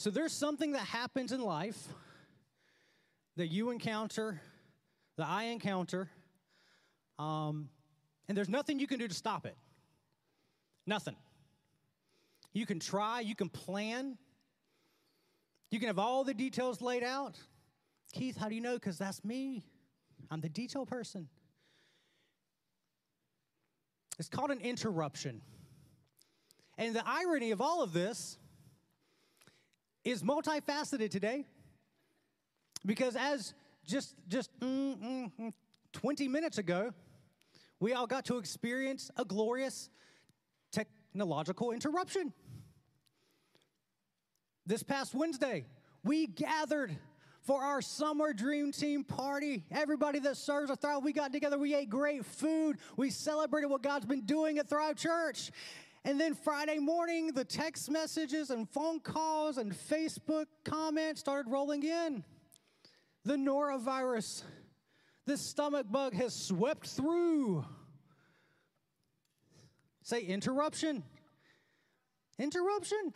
So there's something that happens in life that you encounter, that I encounter, um, and there's nothing you can do to stop it. Nothing. You can try, you can plan, you can have all the details laid out. Keith, how do you know? Because that's me. I'm the detail person. It's called an interruption. And the irony of all of this is multifaceted today because as just just mm, mm, mm, 20 minutes ago we all got to experience a glorious technological interruption. This past wednesday we gathered for our summer dream team party. Everybody that serves at thrive we got together we ate great food we celebrated what god's been doing at thrive church and then Friday morning, the text messages and phone calls and Facebook comments started rolling in. The norovirus, this stomach bug has swept through. Say interruption. Interruption.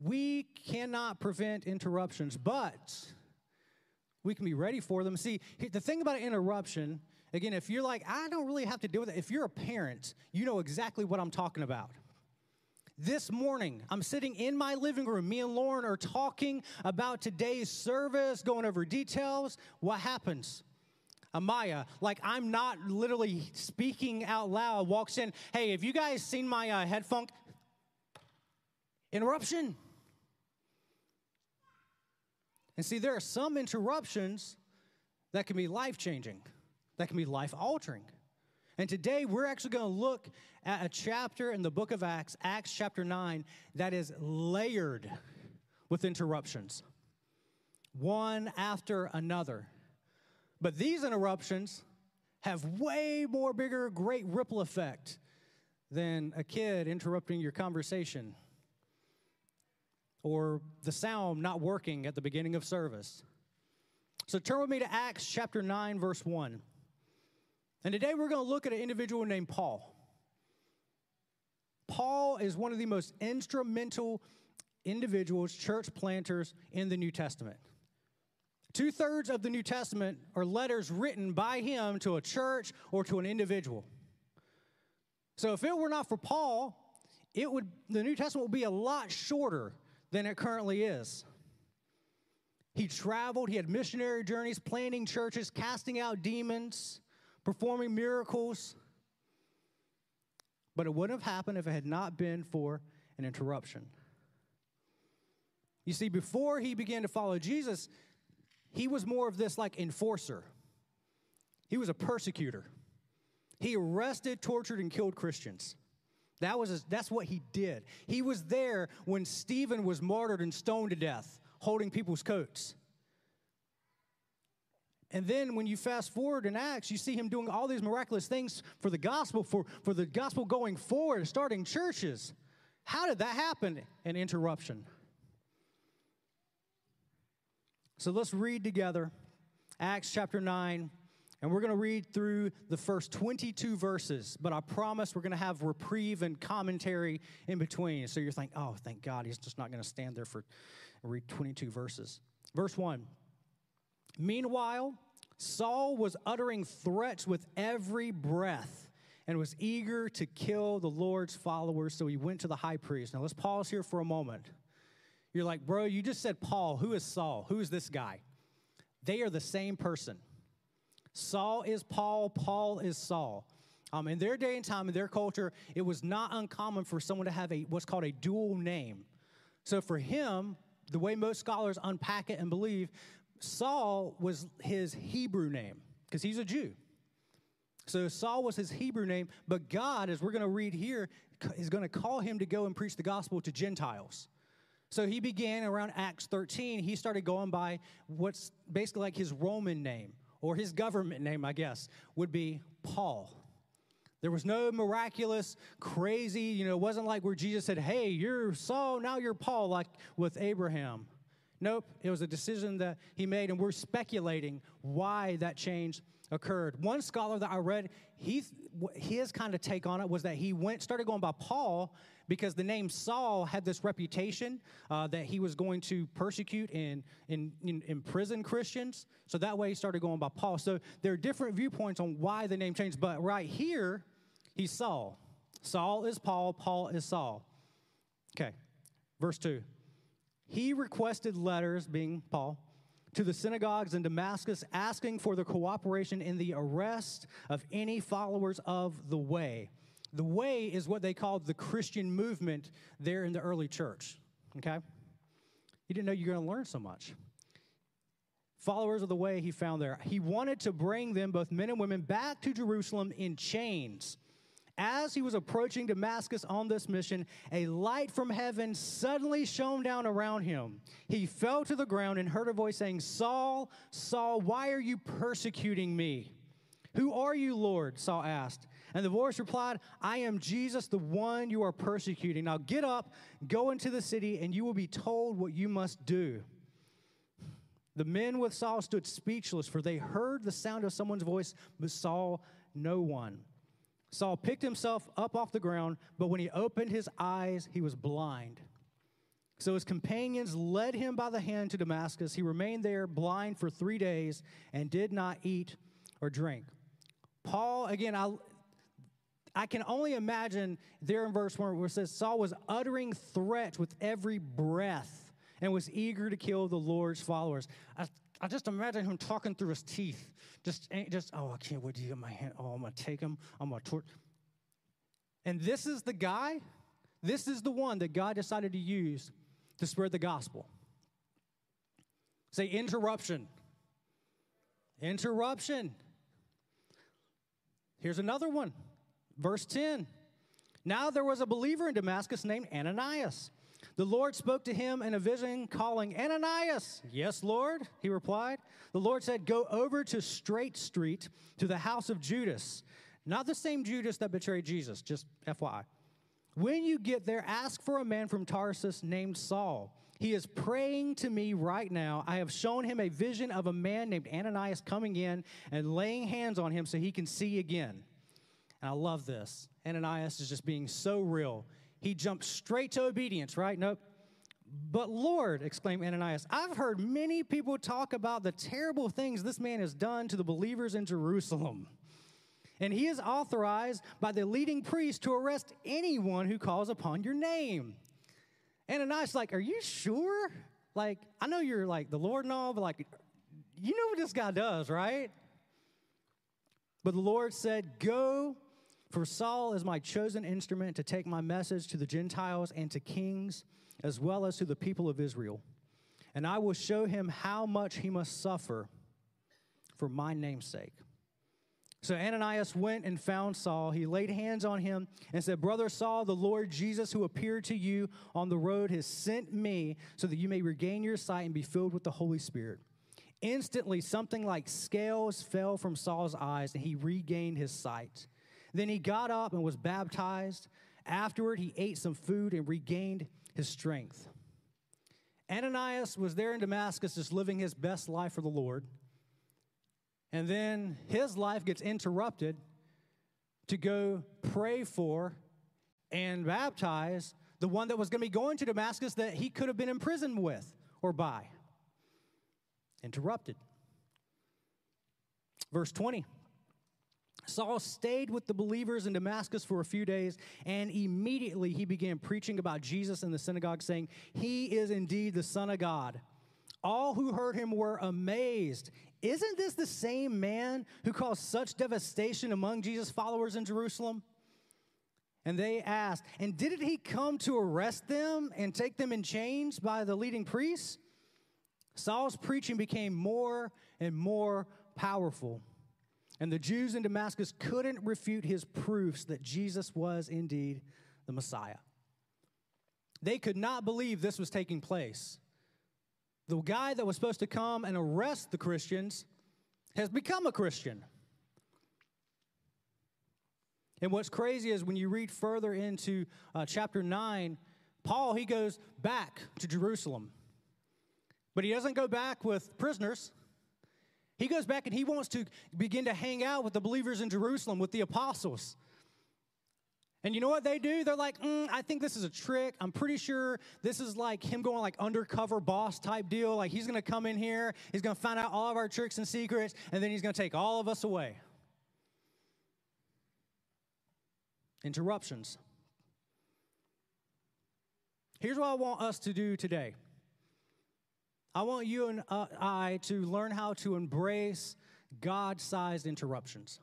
We cannot prevent interruptions, but we can be ready for them. See, the thing about an interruption Again, if you're like, I don't really have to deal with it, if you're a parent, you know exactly what I'm talking about. This morning, I'm sitting in my living room. Me and Lauren are talking about today's service, going over details. What happens? Amaya, like I'm not literally speaking out loud, walks in. Hey, have you guys seen my uh, headphone? Interruption. And see, there are some interruptions that can be life changing that can be life altering. And today we're actually going to look at a chapter in the book of Acts, Acts chapter 9, that is layered with interruptions, one after another. But these interruptions have way more bigger, great ripple effect than a kid interrupting your conversation or the sound not working at the beginning of service. So turn with me to Acts chapter 9, verse 1. And today we're going to look at an individual named Paul. Paul is one of the most instrumental individuals, church planters in the New Testament. Two thirds of the New Testament are letters written by him to a church or to an individual. So if it were not for Paul, it would the New Testament would be a lot shorter than it currently is. He traveled, he had missionary journeys, planting churches, casting out demons, performing miracles. But it wouldn't have happened if it had not been for an interruption. You see, before he began to follow Jesus, he was more of this like enforcer. He was a persecutor. He arrested, tortured, and killed Christians. That was his, that's what he did. He was there when Stephen was martyred and stoned to death, holding people's coats. And then when you fast forward in Acts, you see him doing all these miraculous things for the gospel, for, for the gospel going forward, starting churches. How did that happen? An interruption. So let's read together Acts chapter 9, and we're going to read through the first 22 verses, but I promise we're going to have reprieve and commentary in between. So you're thinking, oh, thank God, he's just not going to stand there for read 22 verses. Verse 1. Meanwhile, Saul was uttering threats with every breath and was eager to kill the Lord's followers, so he went to the high priest. Now, let's pause here for a moment. You're like, bro, you just said Paul. Who is Saul? Who is this guy? They are the same person. Saul is Paul, Paul is Saul. Um, in their day and time, in their culture, it was not uncommon for someone to have a what's called a dual name. So for him, the way most scholars unpack it and believe, Saul was his Hebrew name because he's a Jew. So Saul was his Hebrew name, but God, as we're going to read here, is going to call him to go and preach the gospel to Gentiles. So he began around Acts 13. He started going by what's basically like his Roman name, or his government name, I guess, would be Paul. There was no miraculous, crazy, you know, it wasn't like where Jesus said, Hey, you're Saul, now you're Paul, like with Abraham. Nope, it was a decision that he made, and we're speculating why that change occurred. One scholar that I read, he, his kind of take on it was that he went, started going by Paul because the name Saul had this reputation uh, that he was going to persecute and, imprison Christians. So that way he started going by Paul. So there are different viewpoints on why the name changed. But right here, he's Saul. Saul is Paul, Paul is Saul. Okay, verse 2. He requested letters, being Paul, to the synagogues in Damascus, asking for the cooperation in the arrest of any followers of the way. The way is what they called the Christian movement there in the early church. Okay? You didn't know you were going to learn so much. Followers of the way he found there. He wanted to bring them, both men and women, back to Jerusalem in chains as he was approaching Damascus on this mission, a light from heaven suddenly shone down around him. He fell to the ground and heard a voice saying, Saul, Saul, why are you persecuting me? Who are you, Lord? Saul asked. And the voice replied, I am Jesus, the one you are persecuting. Now get up, go into the city, and you will be told what you must do. The men with Saul stood speechless, for they heard the sound of someone's voice, but saw no one. Saul picked himself up off the ground, but when he opened his eyes, he was blind. So his companions led him by the hand to Damascus. He remained there blind for three days and did not eat or drink. Paul, again, I, I can only imagine there in verse 1 where it says Saul was uttering threats with every breath and was eager to kill the Lord's followers. I, I just imagine him talking through his teeth. Just, eh, just oh, I can't wait to get my hand. Oh, I'm going to take him. I'm going to torch. And this is the guy, this is the one that God decided to use to spread the gospel. Say interruption. Interruption. Here's another one. Verse 10. Now there was a believer in Damascus named Ananias. The Lord spoke to him in a vision, calling, Ananias. Yes, Lord, he replied. The Lord said, Go over to Straight Street to the house of Judas. Not the same Judas that betrayed Jesus, just FYI. When you get there, ask for a man from Tarsus named Saul. He is praying to me right now. I have shown him a vision of a man named Ananias coming in and laying hands on him so he can see again. And I love this. Ananias is just being so real. He jumped straight to obedience, right? Nope. But Lord, exclaimed Ananias, I've heard many people talk about the terrible things this man has done to the believers in Jerusalem. And he is authorized by the leading priest to arrest anyone who calls upon your name. Ananias, like, are you sure? Like, I know you're like the Lord and all, but like, you know what this guy does, right? But the Lord said, Go for Saul is my chosen instrument to take my message to the Gentiles and to kings, as well as to the people of Israel. And I will show him how much he must suffer for my name's sake. So Ananias went and found Saul. He laid hands on him and said, Brother Saul, the Lord Jesus, who appeared to you on the road, has sent me so that you may regain your sight and be filled with the Holy Spirit. Instantly, something like scales fell from Saul's eyes, and he regained his sight. Then he got up and was baptized. Afterward, he ate some food and regained his strength. Ananias was there in Damascus just living his best life for the Lord. And then his life gets interrupted to go pray for and baptize the one that was going to be going to Damascus that he could have been imprisoned with or by. Interrupted. Verse 20. Saul stayed with the believers in Damascus for a few days, and immediately he began preaching about Jesus in the synagogue, saying, He is indeed the Son of God. All who heard him were amazed. Isn't this the same man who caused such devastation among Jesus' followers in Jerusalem? And they asked, And didn't he come to arrest them and take them in chains by the leading priests? Saul's preaching became more and more powerful. And the Jews in Damascus couldn't refute his proofs that Jesus was indeed the Messiah. They could not believe this was taking place. The guy that was supposed to come and arrest the Christians has become a Christian. And what's crazy is when you read further into uh, chapter 9, Paul, he goes back to Jerusalem. But he doesn't go back with prisoners. He goes back and he wants to begin to hang out with the believers in Jerusalem, with the apostles. And you know what they do? They're like, mm, I think this is a trick. I'm pretty sure this is like him going like undercover boss type deal. Like he's going to come in here, he's going to find out all of our tricks and secrets, and then he's going to take all of us away. Interruptions. Here's what I want us to do today. I want you and uh, I to learn how to embrace God sized interruptions.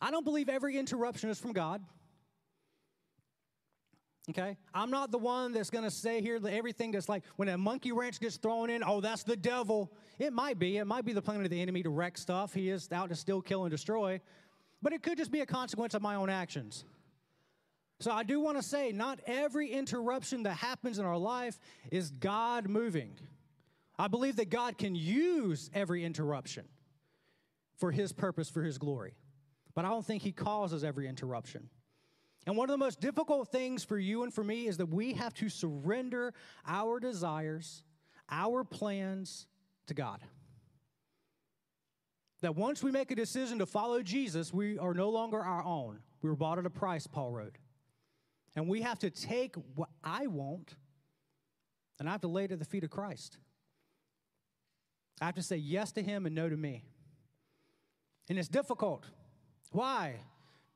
I don't believe every interruption is from God. Okay? I'm not the one that's going to say here that everything that's like when a monkey wrench gets thrown in, oh, that's the devil. It might be. It might be the plan of the enemy to wreck stuff. He is out to still kill, and destroy. But it could just be a consequence of my own actions. So I do want to say not every interruption that happens in our life is God moving. I believe that God can use every interruption for his purpose, for his glory. But I don't think he causes every interruption. And one of the most difficult things for you and for me is that we have to surrender our desires, our plans to God. That once we make a decision to follow Jesus, we are no longer our own. We were bought at a price, Paul wrote. And we have to take what I want and I have to lay it at the feet of Christ. I have to say yes to Him and no to me. And it's difficult. Why?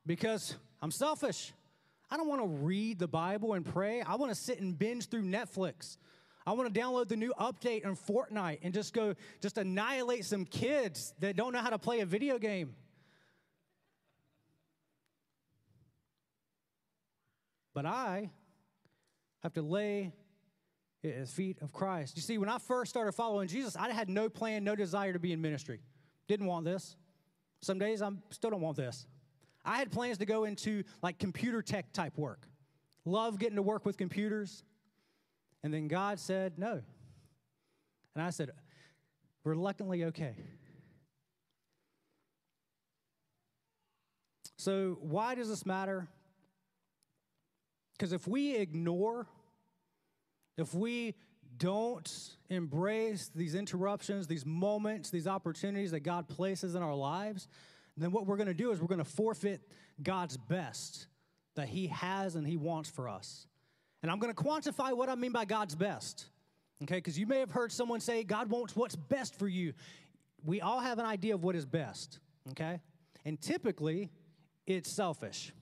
Because I'm selfish. I don't want to read the Bible and pray. I want to sit and binge through Netflix. I want to download the new update on Fortnite and just go, just annihilate some kids that don't know how to play a video game. But I have to lay at the feet of Christ. You see, when I first started following Jesus, I had no plan, no desire to be in ministry. Didn't want this. Some days I still don't want this. I had plans to go into like computer tech type work. Love getting to work with computers. And then God said no. And I said, reluctantly, okay. So, why does this matter? Because if we ignore, if we don't embrace these interruptions, these moments, these opportunities that God places in our lives, then what we're going to do is we're going to forfeit God's best that He has and He wants for us. And I'm going to quantify what I mean by God's best. Okay, because you may have heard someone say, God wants what's best for you. We all have an idea of what is best, okay? And typically, it's selfish.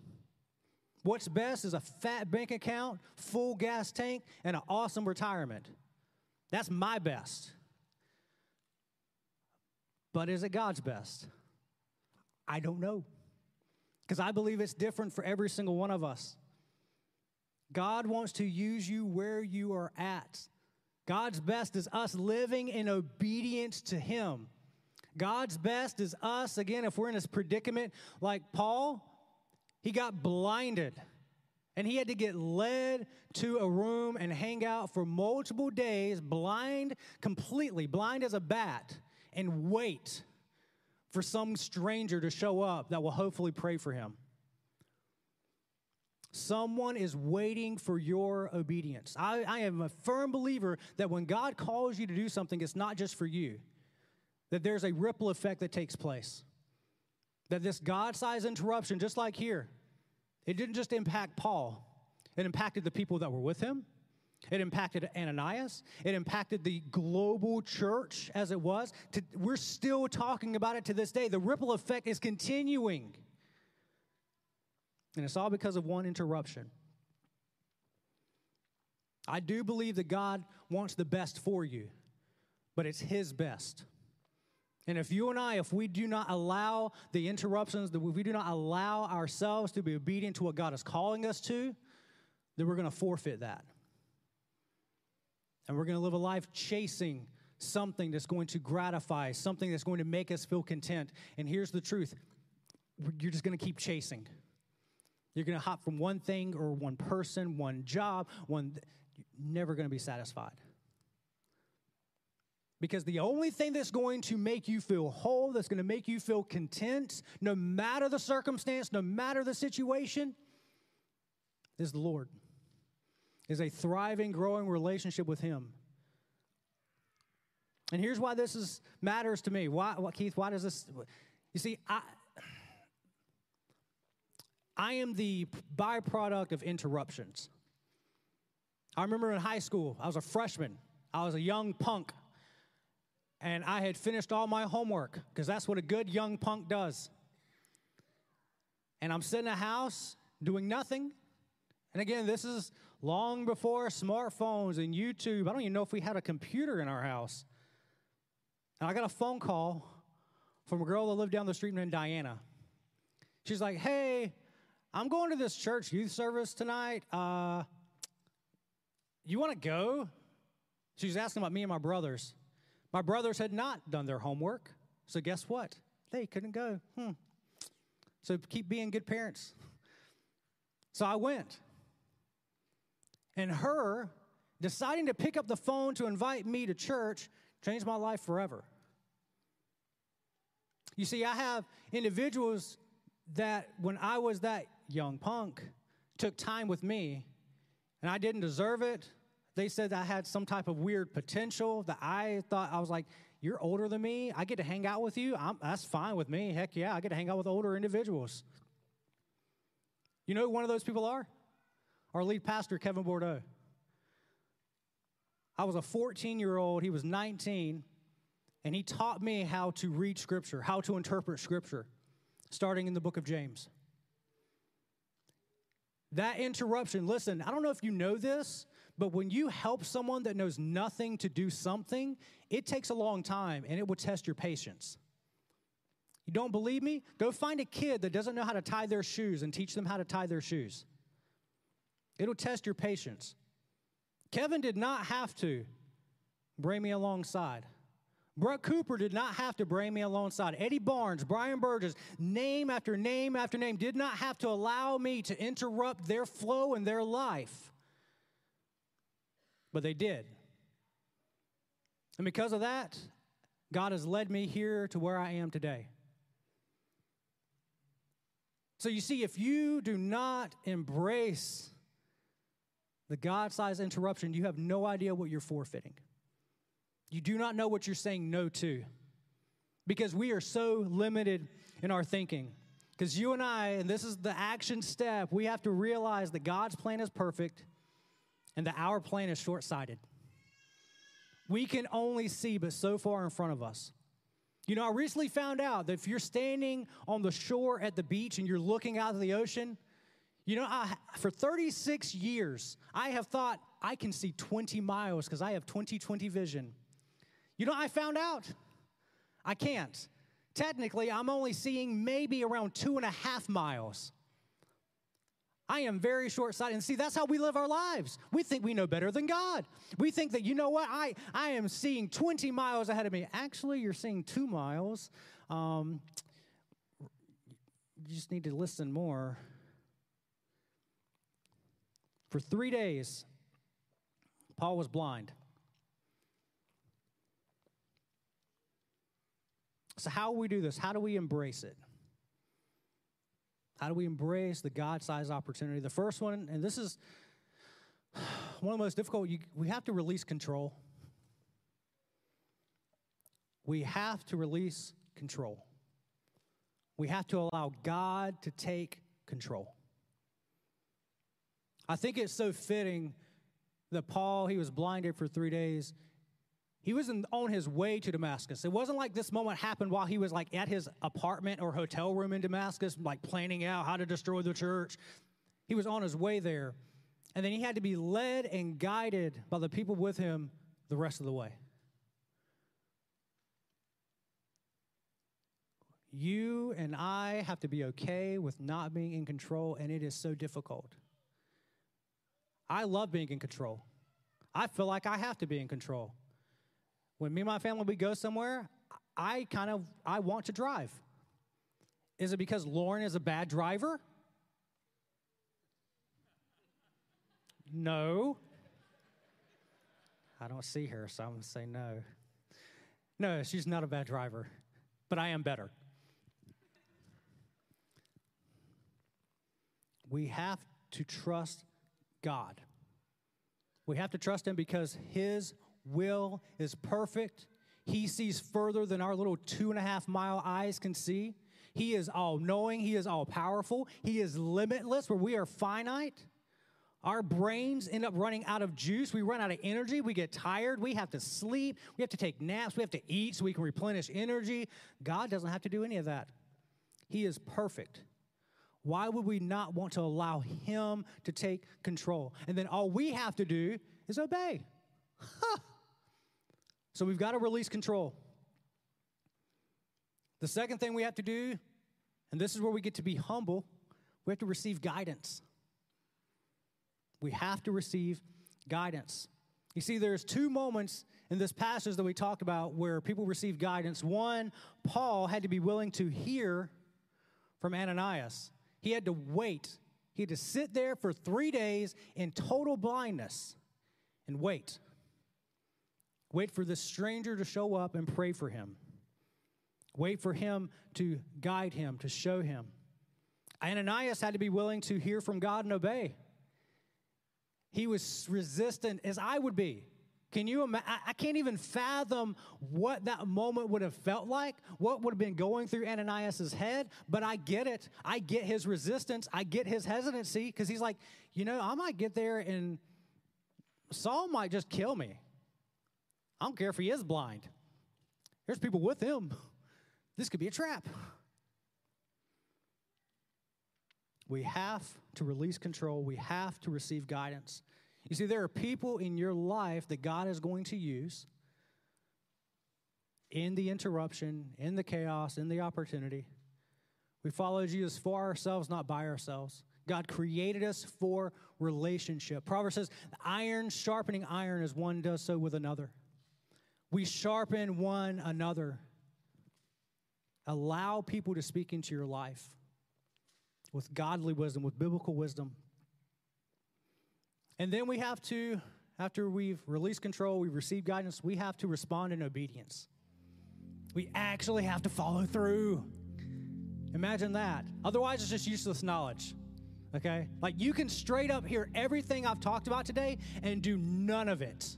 What's best is a fat bank account, full gas tank, and an awesome retirement. That's my best. But is it God's best? I don't know. Because I believe it's different for every single one of us. God wants to use you where you are at. God's best is us living in obedience to Him. God's best is us, again, if we're in this predicament like Paul, he got blinded and he had to get led to a room and hang out for multiple days, blind completely, blind as a bat, and wait for some stranger to show up that will hopefully pray for him. Someone is waiting for your obedience. I, I, am a firm believer that when God calls you to do something, it's not just for you, that there's a ripple effect that takes place. That this God sized interruption, just like here, it didn't just impact Paul, it impacted the people that were with him. It impacted Ananias. It impacted the global church as it was. We're still talking about it to this day. The ripple effect is continuing. And it's all because of one interruption. I do believe that God wants the best for you, but it's His best. And if you and I, if we do not allow the interruptions, if we do not allow ourselves to be obedient to what God is calling us to, then we're going to forfeit that. And we're going to live a life chasing something that's going to gratify, something that's going to make us feel content. And here's the truth you're just going to keep chasing. You're going to hop from one thing or one person, one job, one, you're never going to be satisfied. Because the only thing that's going to make you feel whole, that's going to make you feel content, no matter the circumstance, no matter the situation, is the Lord is a thriving, growing relationship with Him. And here's why this is, matters to me. Why, what, Keith, why does this? You see, I, I am the byproduct of interruptions. I remember in high school, I was a freshman, I was a young punk, and I had finished all my homework because that's what a good young punk does. And I'm sitting in a house doing nothing. And again, this is long before smartphones and YouTube. I don't even know if we had a computer in our house. And I got a phone call from a girl that lived down the street named Diana. She's like, Hey, I'm going to this church youth service tonight. Uh, you want to go? She was asking about me and my brothers. My brothers had not done their homework. So guess what? They couldn't go. Hmm. So keep being good parents. So I went. And her deciding to pick up the phone to invite me to church changed my life forever. You see, I have individuals that when I was that young punk took time with me and I didn't deserve it. They said I had some type of weird potential that I thought I was like, you're older than me. I get to hang out with you. I'm, that's fine with me. Heck yeah, I get to hang out with older individuals. You know who one of those people are? Our lead pastor, Kevin Bordeaux. I was a 14 year old, he was 19, and he taught me how to read Scripture, how to interpret Scripture, starting in the book of James. That interruption, listen, I don't know if you know this, but when you help someone that knows nothing to do something, it takes a long time and it will test your patience. You don't believe me? Go find a kid that doesn't know how to tie their shoes and teach them how to tie their shoes. It'll test your patience. Kevin did not have to bring me alongside. Brett Cooper did not have to bring me alongside. Eddie Barnes, Brian Burgess, name after name after name did not have to allow me to interrupt their flow in their life. But they did. And because of that, God has led me here to where I am today. So you see, if you do not embrace the God sized interruption, you have no idea what you're forfeiting. You do not know what you're saying no to because we are so limited in our thinking. Because you and I, and this is the action step, we have to realize that God's plan is perfect and that our plan is short sighted. We can only see but so far in front of us. You know, I recently found out that if you're standing on the shore at the beach and you're looking out of the ocean, you know, I, for 36 years, I have thought I can see 20 miles because I have 20 20 vision. You know, I found out I can't. Technically, I'm only seeing maybe around two and a half miles. I am very short sighted. And see, that's how we live our lives. We think we know better than God. We think that, you know what, I, I am seeing 20 miles ahead of me. Actually, you're seeing two miles. Um, you just need to listen more. For three days, Paul was blind. So, how do we do this? How do we embrace it? How do we embrace the God sized opportunity? The first one, and this is one of the most difficult, you, we have to release control. We have to release control. We have to allow God to take control. I think it's so fitting that Paul, he was blinded for three days. He was in, on his way to Damascus. It wasn't like this moment happened while he was like at his apartment or hotel room in Damascus, like planning out how to destroy the church. He was on his way there. And then he had to be led and guided by the people with him the rest of the way. You and I have to be okay with not being in control, and it is so difficult. I love being in control. I feel like I have to be in control. When me and my family we go somewhere, I kind of I want to drive. Is it because Lauren is a bad driver? No. I don't see her, so I'm to say no. No, she's not a bad driver, but I am better. We have to trust God. We have to trust Him because His will is perfect. He sees further than our little two and a half mile eyes can see. He is all knowing, He is all powerful, He is limitless, where we are finite. Our brains end up running out of juice. We run out of energy. We get tired. We have to sleep. We have to take naps. We have to eat so we can replenish energy. God doesn't have to do any of that. He is perfect. Why would we not want to allow Him to take control? And then all we have to do is obey. Huh. So we've got to release control. The second thing we have to do, and this is where we get to be humble, we have to receive guidance. We have to receive guidance. You see, there's two moments in this passage that we talked about where people receive guidance. One, Paul had to be willing to hear from Ananias. He had to wait. He had to sit there for three days in total blindness and wait. Wait for this stranger to show up and pray for him. Wait for him to guide him, to show him. Ananias had to be willing to hear from God and obey. He was resistant as I would be. Can you imagine? I can't even fathom what that moment would have felt like, what would have been going through Ananias' head, but I get it. I get his resistance. I get his hesitancy because he's like, you know, I might get there and Saul might just kill me. I don't care if he is blind. There's people with him. This could be a trap. We have to release control. We have to receive guidance. You see, there are people in your life that God is going to use in the interruption, in the chaos, in the opportunity. We follow Jesus for ourselves, not by ourselves. God created us for relationship. Proverbs says, iron sharpening iron as one does so with another. We sharpen one another. Allow people to speak into your life with godly wisdom, with biblical wisdom. And then we have to, after we've released control, we've received guidance, we have to respond in obedience. We actually have to follow through. Imagine that. Otherwise, it's just useless knowledge. Okay? Like you can straight up hear everything I've talked about today and do none of it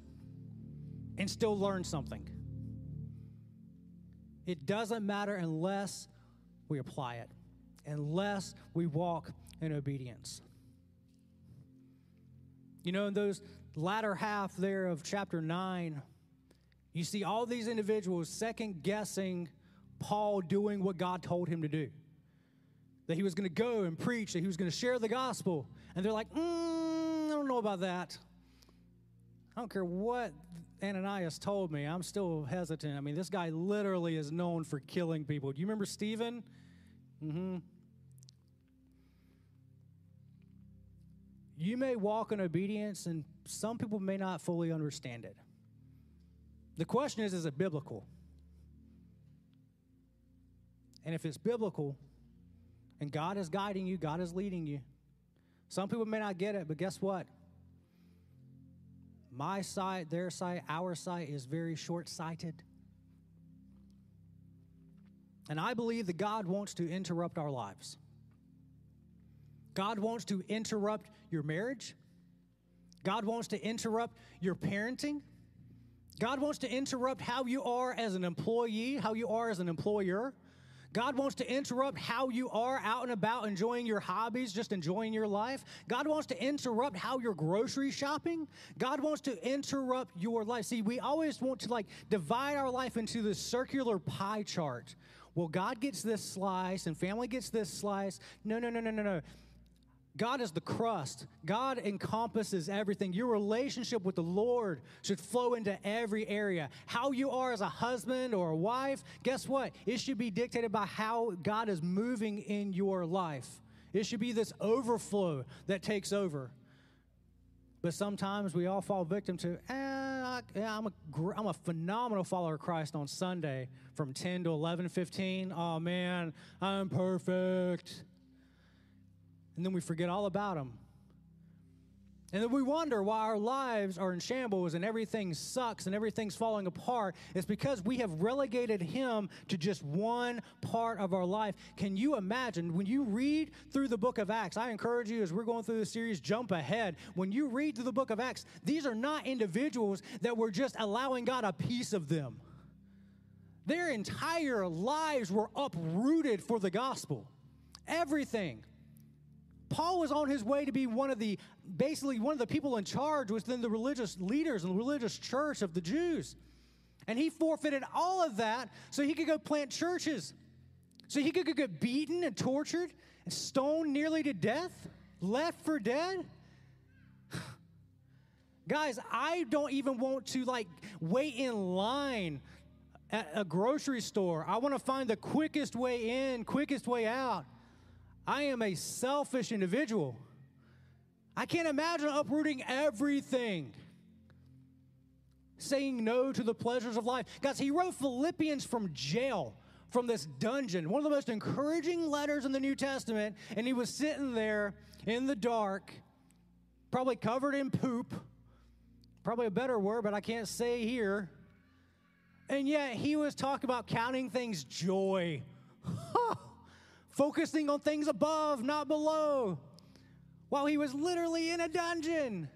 and still learn something. It doesn't matter unless we apply it unless we walk in obedience. You know, in those latter half there of chapter 9, you see all these individuals second guessing Paul doing what God told him to do. That he was going to go and preach, that he was going to share the gospel. And they're like, mm, I don't know about that. I don't care what Ananias told me. I'm still hesitant. I mean, this guy literally is known for killing people. Do you remember Stephen? Mm-hmm. You may walk in obedience, and some people may not fully understand it. The question is is it biblical? And if it's biblical, and God is guiding you, God is leading you, some people may not get it, but guess what? My sight, their sight, our sight is very short sighted. And I believe that God wants to interrupt our lives. God wants to interrupt your marriage. God wants to interrupt your parenting. God wants to interrupt how you are as an employee, how you are as an employer. God wants to interrupt how you are out and about enjoying your hobbies, just enjoying your life. God wants to interrupt how you're grocery shopping. God wants to interrupt your life. See, we always want to like divide our life into this circular pie chart. Well, God gets this slice and family gets this slice. No, no, no, no, no, no. God is the crust. God encompasses everything. Your relationship with the Lord should flow into every area. How you are as a husband or a wife, guess what? It should be dictated by how God is moving in your life. It should be this overflow that takes over. But sometimes we all fall victim to, eh, I, am a, I'm a phenomenal follower of Christ on Sunday from 10 to 11, 15. Oh man, I'm perfect and then we forget all about Him. And then we wonder why our lives are in shambles and everything sucks and everything's falling apart. It's because we have relegated Him to just one part of our life. Can you imagine when you read through the book of Acts? I encourage you as we're going through the series, jump ahead. When you read through the book of Acts, these are not individuals that were just allowing God a piece of them. Their entire lives were uprooted for the gospel. Everything. Paul was on his way to be one of the, basically, one of the people in charge within the religious leaders and the religious church of the Jews. And he forfeited all of that so he could go plant churches. So he could get beaten and tortured and stoned nearly to death, left for dead. Guys, I don't even want to like wait in line at a grocery store. I want to find the quickest way in, quickest way out. I am a selfish individual. I can't imagine uprooting everything, saying no to the pleasures of life. Guys, he wrote Philippians from jail, from this dungeon, one of the most encouraging letters in the New Testament, and he was sitting there in the dark, probably covered in poop, probably a better word, but I can't say here. And yet he was talking about counting things joy focusing on things above, not below, while he was literally in a dungeon.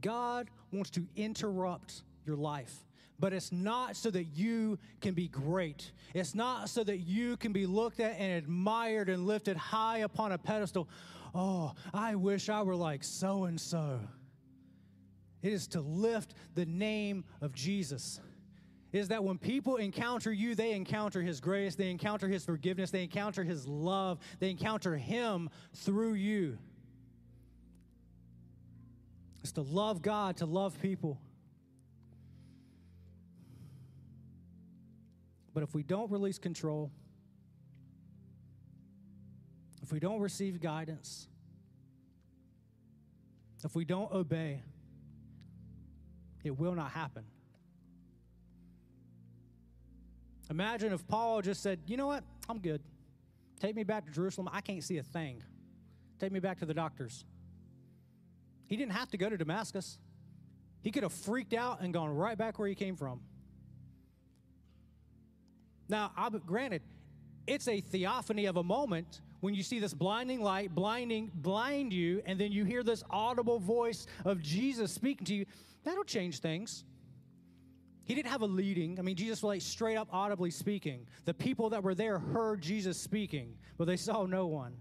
God wants to interrupt your life. But it's not so that you can be great. It's not so that you can be looked at and admired and lifted high upon a pedestal. Oh, I wish I were like so and so. It is to lift the name of Jesus is that when people encounter you, they encounter His grace, they encounter His forgiveness, they encounter His love, they encounter Him through you. It's to love God, to love people. But if we don't release control, if we don't receive guidance, if we don't obey, it will not happen. Imagine if Paul just said, You know what? I'm good. Take me back to Jerusalem. I can't see a thing. Take me back to the doctors. He didn't have to go to Damascus. He could have freaked out and gone right back where he came from. Now, I, granted, it's a theophany of a moment when you see this blinding light blinding blind you and then you hear this audible voice of Jesus speaking to you that'll change things he didn't have a leading. I mean, Jesus was like straight up audibly speaking. The people that were there heard Jesus speaking, but they saw no one.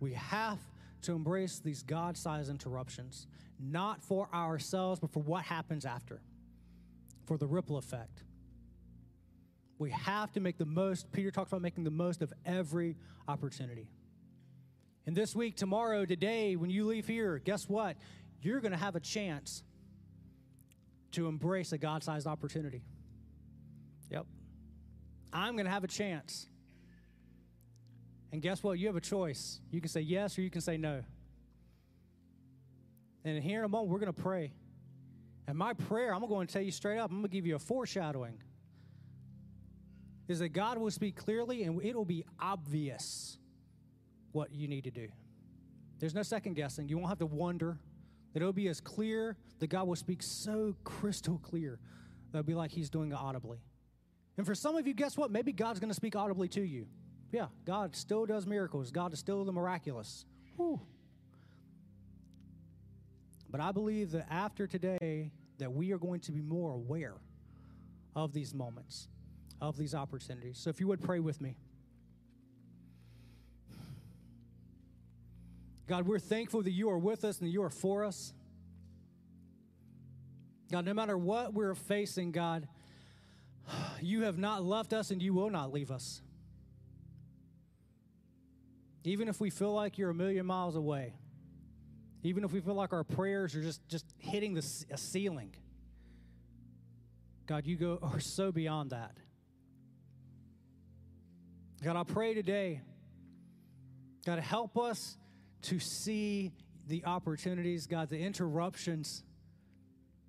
We have to embrace these God sized interruptions, not for ourselves, but for what happens after, for the ripple effect. We have to make the most, Peter talks about making the most of every opportunity. And this week, tomorrow, today, when you leave here, guess what? You're going to have a chance to embrace a God sized opportunity. Yep. I'm going to have a chance. And guess what? You have a choice. You can say yes or you can say no. And here in a moment, we're going to pray. And my prayer, I'm going to tell you straight up, I'm going to give you a foreshadowing, is that God will speak clearly and it will be obvious what you need to do. There's no second guessing. You won't have to wonder. That it'll be as clear, that God will speak so crystal clear that it'll be like He's doing it audibly. And for some of you, guess what? Maybe God's going to speak audibly to you. Yeah, God still does miracles. God is still the miraculous. Whew. But I believe that after today, that we are going to be more aware of these moments, of these opportunities. So if you would pray with me. God, we're thankful that you are with us and you are for us. God, no matter what we're facing, God, you have not left us and you will not leave us. Even if we feel like you're a million miles away, even if we feel like our prayers are just, just hitting the, a ceiling, God, you go are so beyond that. God, I pray today, God, help us to see the opportunities, God, the interruptions,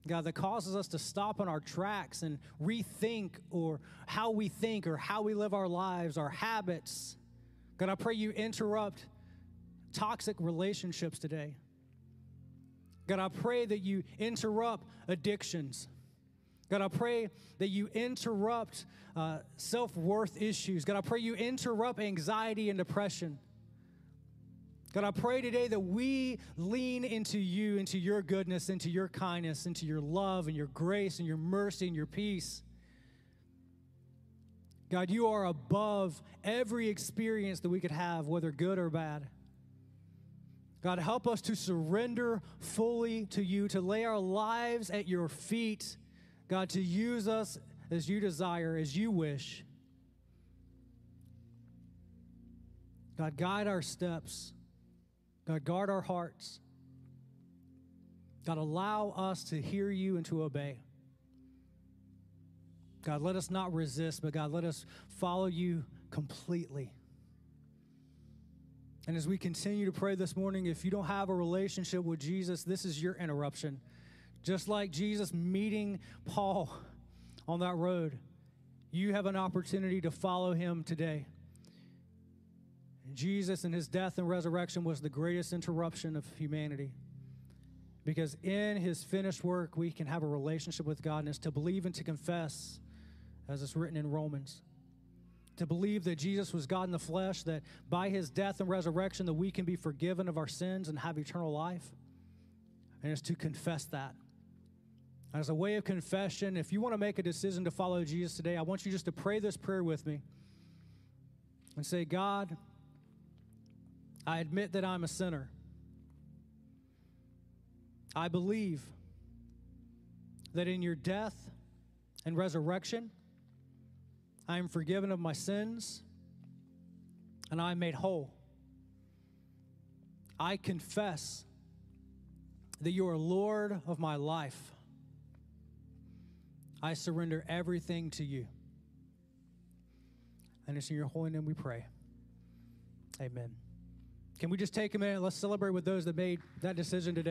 God, that causes us to stop on our tracks and rethink or how we think or how we live our lives, our habits. God, I pray you interrupt toxic relationships today. God, I pray that you interrupt addictions. God, I pray that you interrupt uh, self worth issues. God, I pray you interrupt anxiety and depression. God, I pray today that we lean into you, into your goodness, into your kindness, into your love and your grace and your mercy and your peace. God, you are above every experience that we could have, whether good or bad. God, help us to surrender fully to you, to lay our lives at your feet. God, to use us as you desire, as you wish. God, guide our steps. God, guard our hearts. God, allow us to hear you and to obey. God, let us not resist, but God, let us follow you completely. And as we continue to pray this morning, if you don't have a relationship with Jesus, this is your interruption. Just like Jesus meeting Paul on that road, you have an opportunity to follow him today. Jesus and his death and resurrection was the greatest interruption of humanity. Because in his finished work, we can have a relationship with God, and it's to believe and to confess, as it's written in Romans. To believe that Jesus was God in the flesh, that by his death and resurrection, that we can be forgiven of our sins and have eternal life. And it's to confess that. As a way of confession, if you want to make a decision to follow Jesus today, I want you just to pray this prayer with me and say, God, I admit that I'm a sinner. I believe that in your death and resurrection, I am forgiven of my sins and I am made whole. I confess that you are Lord of my life. I surrender everything to you. And it's in your holy name we pray. Amen. Can we just take a minute? Let's celebrate with those that made that decision today.